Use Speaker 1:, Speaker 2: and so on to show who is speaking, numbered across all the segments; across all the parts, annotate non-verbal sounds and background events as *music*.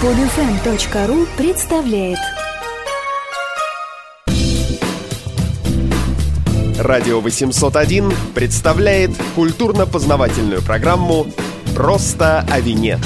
Speaker 1: Подфм.ру представляет
Speaker 2: Радио 801 представляет культурно-познавательную программу «Просто о вине».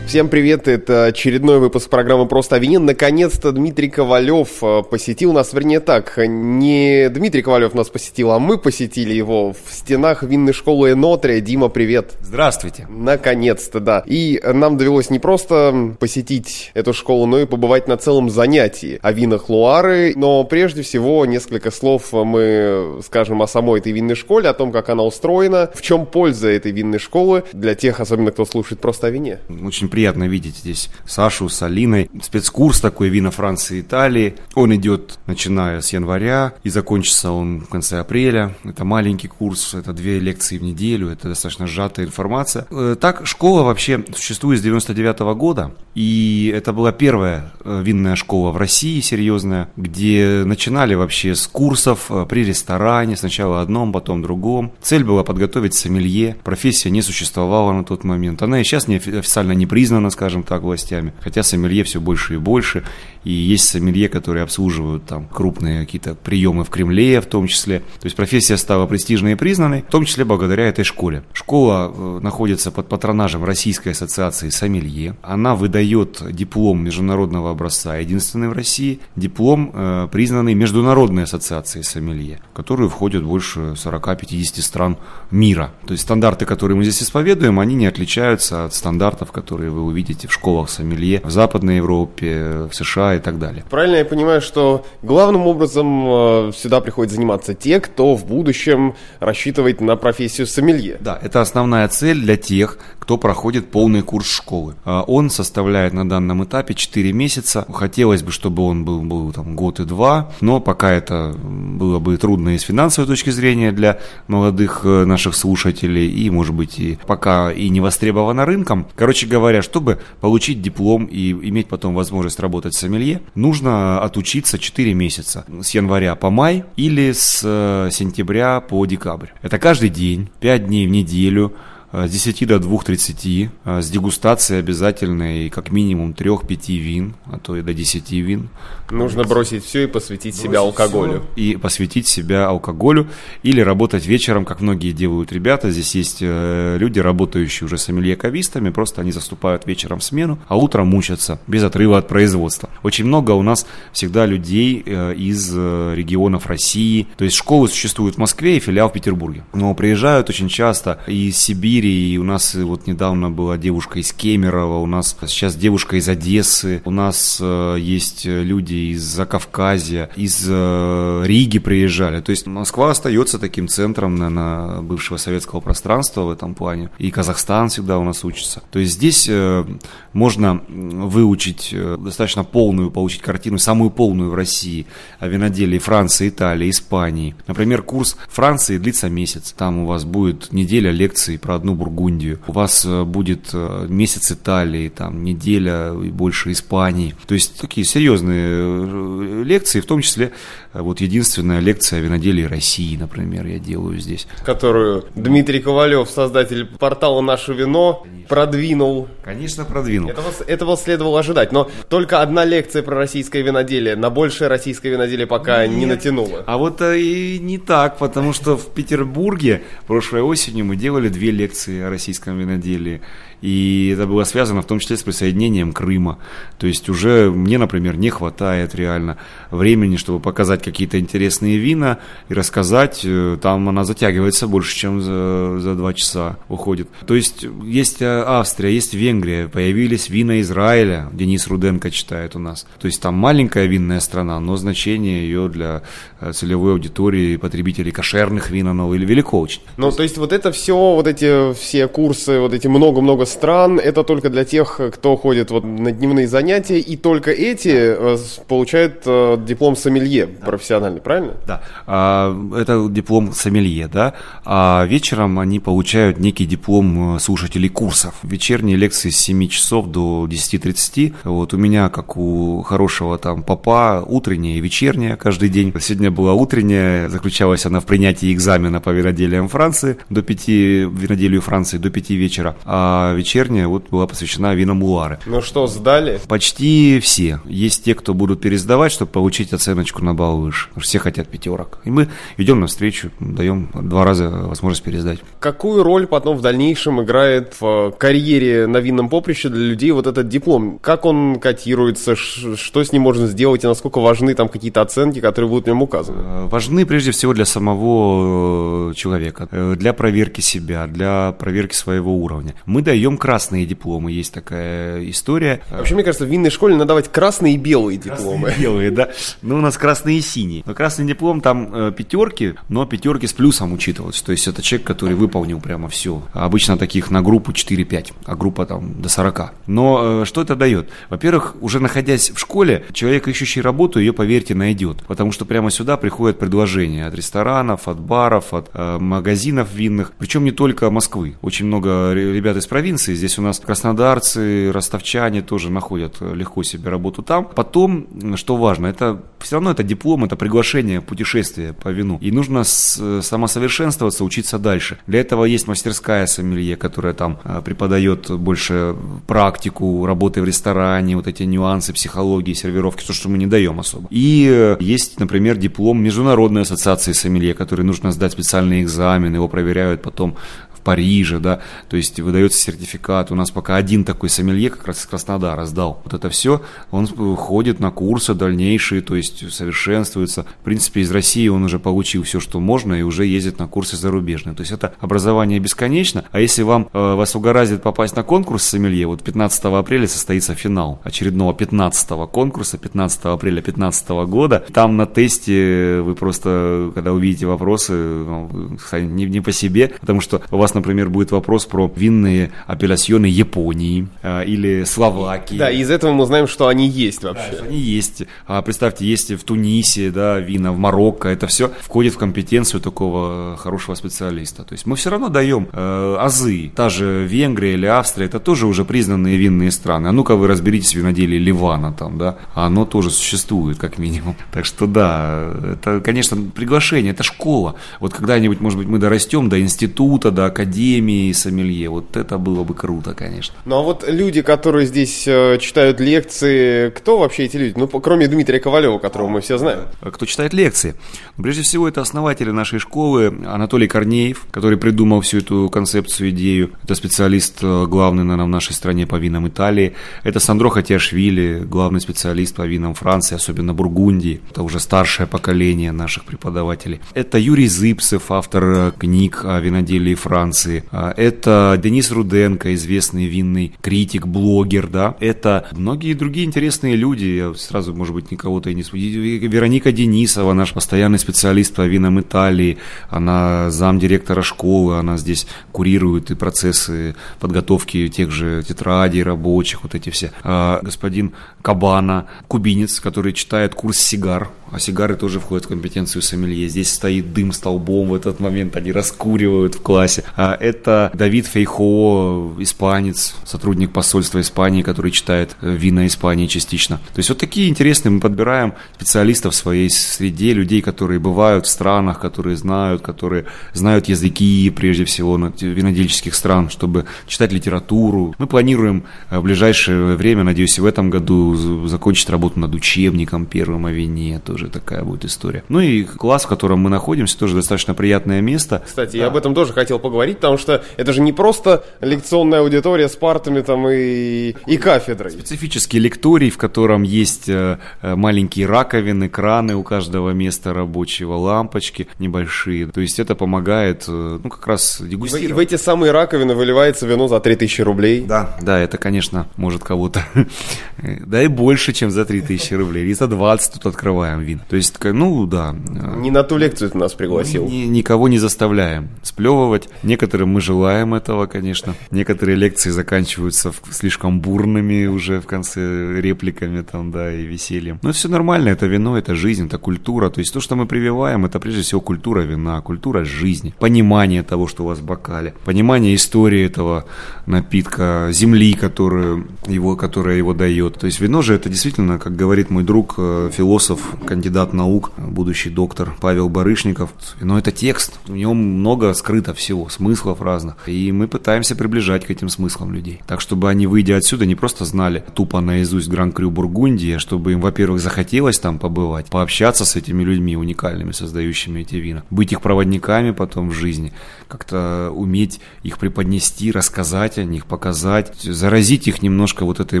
Speaker 2: Всем привет, это очередной выпуск программы «Просто о вине». Наконец-то Дмитрий Ковалев э, посетил нас, вернее так, не Дмитрий Ковалев нас посетил, а мы посетили его в стенах винной школы Энотрия. Дима, привет.
Speaker 3: Здравствуйте.
Speaker 2: Наконец-то, да. И нам довелось не просто посетить эту школу, но и побывать на целом занятии о винах Луары. Но прежде всего несколько слов мы скажем о самой этой винной школе, о том, как она устроена, в чем польза этой винной школы для тех, особенно кто слушает просто о вине.
Speaker 3: Очень приятно видеть здесь Сашу с Алиной. Спецкурс такой вина Франции и Италии. Он идет начиная с января и закончится он в конце апреля. Это маленький курс, это две лекции в неделю, это достаточно сжатая информация. Э, так, школа вообще существует с 99 -го года. И это была первая э, винная школа в России серьезная, где начинали вообще с курсов э, при ресторане, сначала одном, потом другом. Цель была подготовить сомелье. Профессия не существовала на тот момент. Она и сейчас не официально не признана, скажем так, властями. Хотя сомелье все больше и больше. И есть сомелье, которые обслуживают там крупные какие-то приемы в Кремле в том числе. То есть профессия стала престижной и признанной, в том числе благодаря этой школе. Школа э, находится под патронажем Российской ассоциации сомелье. Она выдает диплом международного образца, единственный в России, диплом, э, признанный Международной ассоциацией сомелье, в которую входят больше 40-50 стран мира. То есть стандарты, которые мы здесь исповедуем, они не отличаются от стандартов, которые вы увидите в школах сомелье в Западной Европе, в США и так далее.
Speaker 2: Правильно я понимаю, что главным образом э, сюда приходят заниматься те, кто в будущем рассчитывает на профессию сомелье?
Speaker 3: Да, это основная цель для тех, кто проходит полный курс школы. А он составляет на данном этапе 4 месяца. Хотелось бы, чтобы он был, был там, год и два, но пока это было бы трудно и с финансовой точки зрения для молодых э, наших слушателей, и, может быть, и пока и не востребовано рынком. Короче говоря, чтобы получить диплом и иметь потом возможность работать сомелье, сомелье, нужно отучиться 4 месяца. С января по май или с э, сентября по декабрь. Это каждый день, 5 дней в неделю, с 10 до 2.30, э, с дегустацией обязательной как минимум 3-5 вин, а то и до 10 вин.
Speaker 2: Нужно бросить все и посвятить бросить себя алкоголю.
Speaker 3: И посвятить себя алкоголю или работать вечером, как многие делают ребята. Здесь есть э, люди, работающие уже сомелье-кавистами, просто они заступают вечером в смену, а утром мучатся без отрыва от производства. Очень много у нас всегда людей из регионов России, то есть школы существуют в Москве и филиал в Петербурге. Но приезжают очень часто из Сибири, Сибири, и у нас вот недавно была девушка из Кемерово, у нас сейчас девушка из Одессы, у нас э, есть люди из Закавказья, из э, Риги приезжали. То есть Москва остается таким центром на, на бывшего советского пространства в этом плане, и Казахстан всегда у нас учится. То есть здесь э, можно выучить э, достаточно полную, получить картину, самую полную в России о виноделии Франции, Италии, Испании. Например, курс Франции длится месяц. Там у вас будет неделя лекций про одну Бургундию. У вас э, будет э, месяц Италии, там неделя и больше Испании. То есть такие серьезные лекции, в том числе вот единственная лекция о виноделии России, например, я делаю здесь.
Speaker 2: Которую Дмитрий Ковалев, создатель портала «Наше вино», Конечно. продвинул.
Speaker 3: Конечно, продвинул.
Speaker 2: Этого, этого следовало ожидать, но только одна лекция про российское виноделие на большее российское виноделие пока Нет. не натянула.
Speaker 3: А вот э, и не так, потому что в Петербурге прошлой осенью мы делали две лекции о российском виноделии. И это было связано в том числе с присоединением Крыма. То есть уже мне, например, не хватает реально времени, чтобы показать какие-то интересные вина и рассказать. Э, там она затягивается больше, чем за, за два часа уходит. То есть есть э, Австрия, есть Венгрия, появились вина Израиля, Денис Руденко читает у нас. То есть там маленькая винная страна, но значение ее для э, целевой аудитории потребителей кошерных вин, оно велико очень.
Speaker 2: Ну, то есть вот это все, вот эти все курсы, вот эти много-много стран, это только для тех, кто ходит вот на дневные занятия, и только эти э, получают э, диплом сомелье профессиональный, правильно?
Speaker 3: Да, а, это диплом сомелье, да, а вечером они получают некий диплом э, слушателей курсов. Вечерние лекции с 7 часов до 10.30, вот у меня, как у хорошего там папа, утренняя и вечерняя каждый день. Сегодня была утренняя, заключалась она в принятии экзамена по виноделиям Франции до 5, виноделию Франции до 5 вечера, а вечерняя вот была посвящена винам Луары.
Speaker 2: Ну что, сдали?
Speaker 3: Почти все. Есть те, кто будут пересдавать, чтобы получить оценочку на балл выше. Все хотят пятерок. И мы идем навстречу, даем два раза возможность пересдать.
Speaker 2: Какую роль потом в дальнейшем играет в карьере на винном поприще для людей вот этот диплом? Как он котируется, что с ним можно сделать и насколько важны там какие-то оценки, которые будут в нем указаны? Э,
Speaker 3: важны прежде всего для самого э, человека, э, для проверки себя, для проверки своего уровня. Мы даем красные дипломы, есть такая история.
Speaker 2: Вообще, мне кажется, в винной школе надо давать красные и белые дипломы.
Speaker 3: Красные и белые, да. Ну, у нас красные и синие. Но красный диплом там пятерки, но пятерки с плюсом учитываются. То есть это человек, который выполнил прямо все. Обычно таких на группу 4-5, а группа там до 40. Но что это дает? Во-первых, уже находясь в школе, человек, ищущий работу, ее, поверьте, найдет. Потому что прямо сюда приходят предложения от ресторанов, от баров, от э, магазинов винных. Причем не только Москвы. Очень много ребят из провинции. Здесь у нас краснодарцы, ростовчане тоже находят легко себе работу там. Потом, что важно, это все равно это диплом, это приглашение путешествия по вину. И нужно с, самосовершенствоваться, учиться дальше. Для этого есть мастерская сомелье, которая там э, преподает больше практику работы в ресторане, вот эти нюансы психологии, сервировки, то, что мы не даем особо. И э, есть, например, диплом Международной ассоциации сомелье, который нужно сдать специальный экзамен, его проверяют потом Париже, да, то есть выдается сертификат. У нас пока один такой сомелье как раз из Краснодара сдал. Вот это все, он ходит на курсы дальнейшие, то есть совершенствуется. В принципе, из России он уже получил все, что можно, и уже ездит на курсы зарубежные. То есть это образование бесконечно, а если вам э, вас угораздит попасть на конкурс сомелье, вот 15 апреля состоится финал очередного 15 конкурса, 15 апреля 15 года. Там на тесте вы просто, когда увидите вопросы, ну, не, не по себе, потому что у вас например, будет вопрос про винные апелляционы Японии э, или Словакии.
Speaker 2: Да, из этого мы знаем, что они есть вообще.
Speaker 3: Да, они есть. А, представьте, есть в Тунисе, да, вина, в Марокко. Это все входит в компетенцию такого хорошего специалиста. То есть мы все равно даем э, азы. Та же Венгрия или Австрия, это тоже уже признанные винные страны. А ну-ка вы разберитесь в виноделии Ливана там, да. А оно тоже существует, как минимум. *laughs* Так что да, это, конечно, приглашение, это школа. Вот когда-нибудь, может быть, мы дорастем до института, до академии, академии сомелье. Вот это было бы круто, конечно.
Speaker 2: Ну а вот люди, которые здесь э, читают лекции, кто вообще эти люди? Ну, кроме Дмитрия Ковалева, которого мы все знаем.
Speaker 3: А кто читает лекции? Ну, прежде всего, это основатели нашей школы Анатолий Корнеев, который придумал всю эту концепцию, идею. Это специалист э, главный, наверное, в нашей стране по винам Италии. Это Сандро Хатиашвили, главный специалист по винам Франции, особенно Бургундии. Это уже старшее поколение наших преподавателей. Это Юрий Зыпсев, автор э, книг о виноделии Франции Франции. А, это Денис Руденко, известный винный критик, блогер, да. Это многие другие интересные люди. Я сразу, может быть, никого-то и не Вероника Денисова, наш постоянный специалист по винам Италии. Она замдиректора школы, она здесь курирует и процессы подготовки тех же тетрадей рабочих, вот эти все. А, господин Кабана, кубинец, который читает курс сигар а сигары тоже входят в компетенцию сомелье. Здесь стоит дым столбом в этот момент, они раскуривают в классе. А это Давид Фейхо, испанец, сотрудник посольства Испании, который читает э, вина Испании частично. То есть вот такие интересные мы подбираем специалистов в своей среде, людей, которые бывают в странах, которые знают, которые знают языки, прежде всего, винодельческих стран, чтобы читать литературу. Мы планируем э, в ближайшее время, надеюсь, в этом году закончить работу над учебником первым о вине тоже тоже такая будет история. Ну и класс, в котором мы находимся, тоже достаточно приятное место.
Speaker 2: Кстати, да. я об этом тоже хотел поговорить, потому что это же не просто лекционная аудитория с партами там и, и кафедрой.
Speaker 3: Специфический лекторий, в котором есть э, э, маленькие раковины, краны у каждого места рабочего, лампочки небольшие. То есть это помогает, э, ну, как раз дегустировать.
Speaker 2: В, в эти самые раковины выливается вино за 3000 рублей.
Speaker 3: Да, да, это, конечно, может кого-то, *laughs* да и больше, чем за 3000 рублей. И за 20 тут открываем вин. То есть, ну да.
Speaker 2: Не на ту лекцию ты нас пригласил.
Speaker 3: Ни, никого не заставляем сплевывать. Некоторым мы желаем этого, конечно. Некоторые лекции заканчиваются слишком бурными уже в конце репликами там, да, и весельем. Но все нормально, это вино, это жизнь, это культура. То есть то, что мы прививаем, это прежде всего культура вина, культура жизни, понимание того, что у вас в бокале, понимание истории этого напитка, земли, которую его, которая его дает. То есть вино же это действительно, как говорит мой друг, э, философ кандидат наук, будущий доктор Павел Барышников. Но это текст, в нем много скрыто всего, смыслов разных. И мы пытаемся приближать к этим смыслам людей. Так, чтобы они, выйдя отсюда, не просто знали тупо наизусть Гран-Крю Бургундии, а чтобы им, во-первых, захотелось там побывать, пообщаться с этими людьми уникальными, создающими эти вина, быть их проводниками потом в жизни, как-то уметь их преподнести, рассказать о них, показать, заразить их немножко вот этой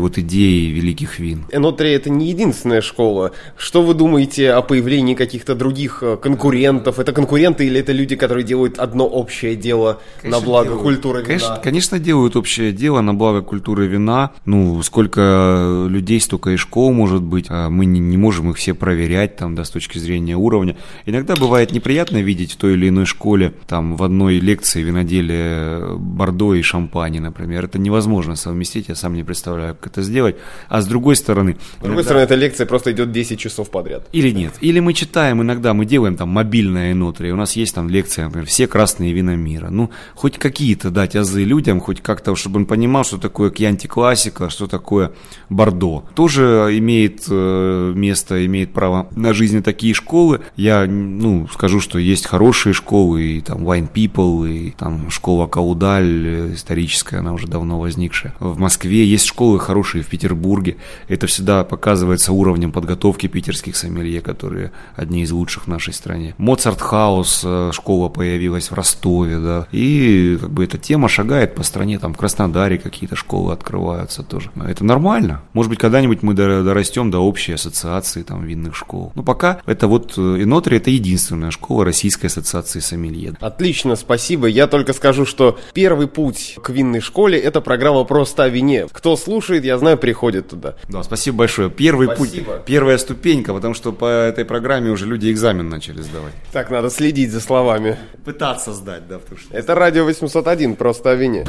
Speaker 3: вот идеей великих вин.
Speaker 2: Энотри это не единственная школа. Что вы думаете о появлении каких-то других э, конкурентов? Это конкуренты или это люди, которые делают одно общее дело конечно, на благо делают. культуры вина?
Speaker 3: Конечно, конечно, делают общее дело на благо культуры вина. Ну, сколько людей, столько и школ может быть. А мы не, не можем их все проверять там, да, с точки зрения уровня. Иногда бывает неприятно видеть в той или иной школе, там, в одной лекции виноделия Бордо и Шампани, например. Это невозможно совместить, я сам не представляю, как это сделать. А с другой стороны...
Speaker 2: С другой иногда... стороны, эта лекция просто идет 10 часов подряд.
Speaker 3: Или нет. Или мы читаем иногда, мы делаем там мобильное энотри, у нас есть там лекция, например, все красные вина мира. Ну, хоть какие-то дать азы людям, хоть как-то, чтобы он понимал, что такое кьянти классика, что такое Бордо. Тоже имеет э, место, имеет право на жизнь такие школы. Я, ну, скажу, что есть хорошие школы, и там Wine People, и там школа Каудаль, историческая, она уже давно возникшая. В Москве есть школы хорошие, в Петербурге. Это всегда показывается уровнем подготовки питерских сомелье, которые одни из лучших в нашей стране. Моцарт Хаус, э, школа появилась в Ростове, да. И как бы эта тема шагает по стране, там в Краснодаре какие-то школы открываются тоже. Это нормально. Может быть, когда-нибудь мы дорастем до общей ассоциации там винных школ. Но пока это вот Инотри это единственная школа Российской ассоциации сомелье.
Speaker 2: Отлично, спасибо. Я только скажу, что первый путь к винной школе это программа «Просто о вине». Кто слушает, я знаю, приходит туда.
Speaker 3: Да, спасибо большое. Первый спасибо. путь, первая ступенька, потому что по этой программе уже люди экзамен начали сдавать.
Speaker 2: Так, надо следить за словами.
Speaker 3: Пытаться сдать, да, потому
Speaker 2: что... Это радио 801, «Просто о вине».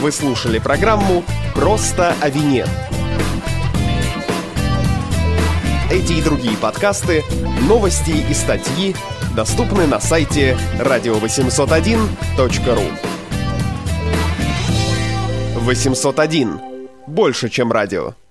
Speaker 2: Вы слушали программу «Просто о вине». Эти и другие подкасты, новости и статьи доступны на сайте radio801.ru 801. Больше, чем радио.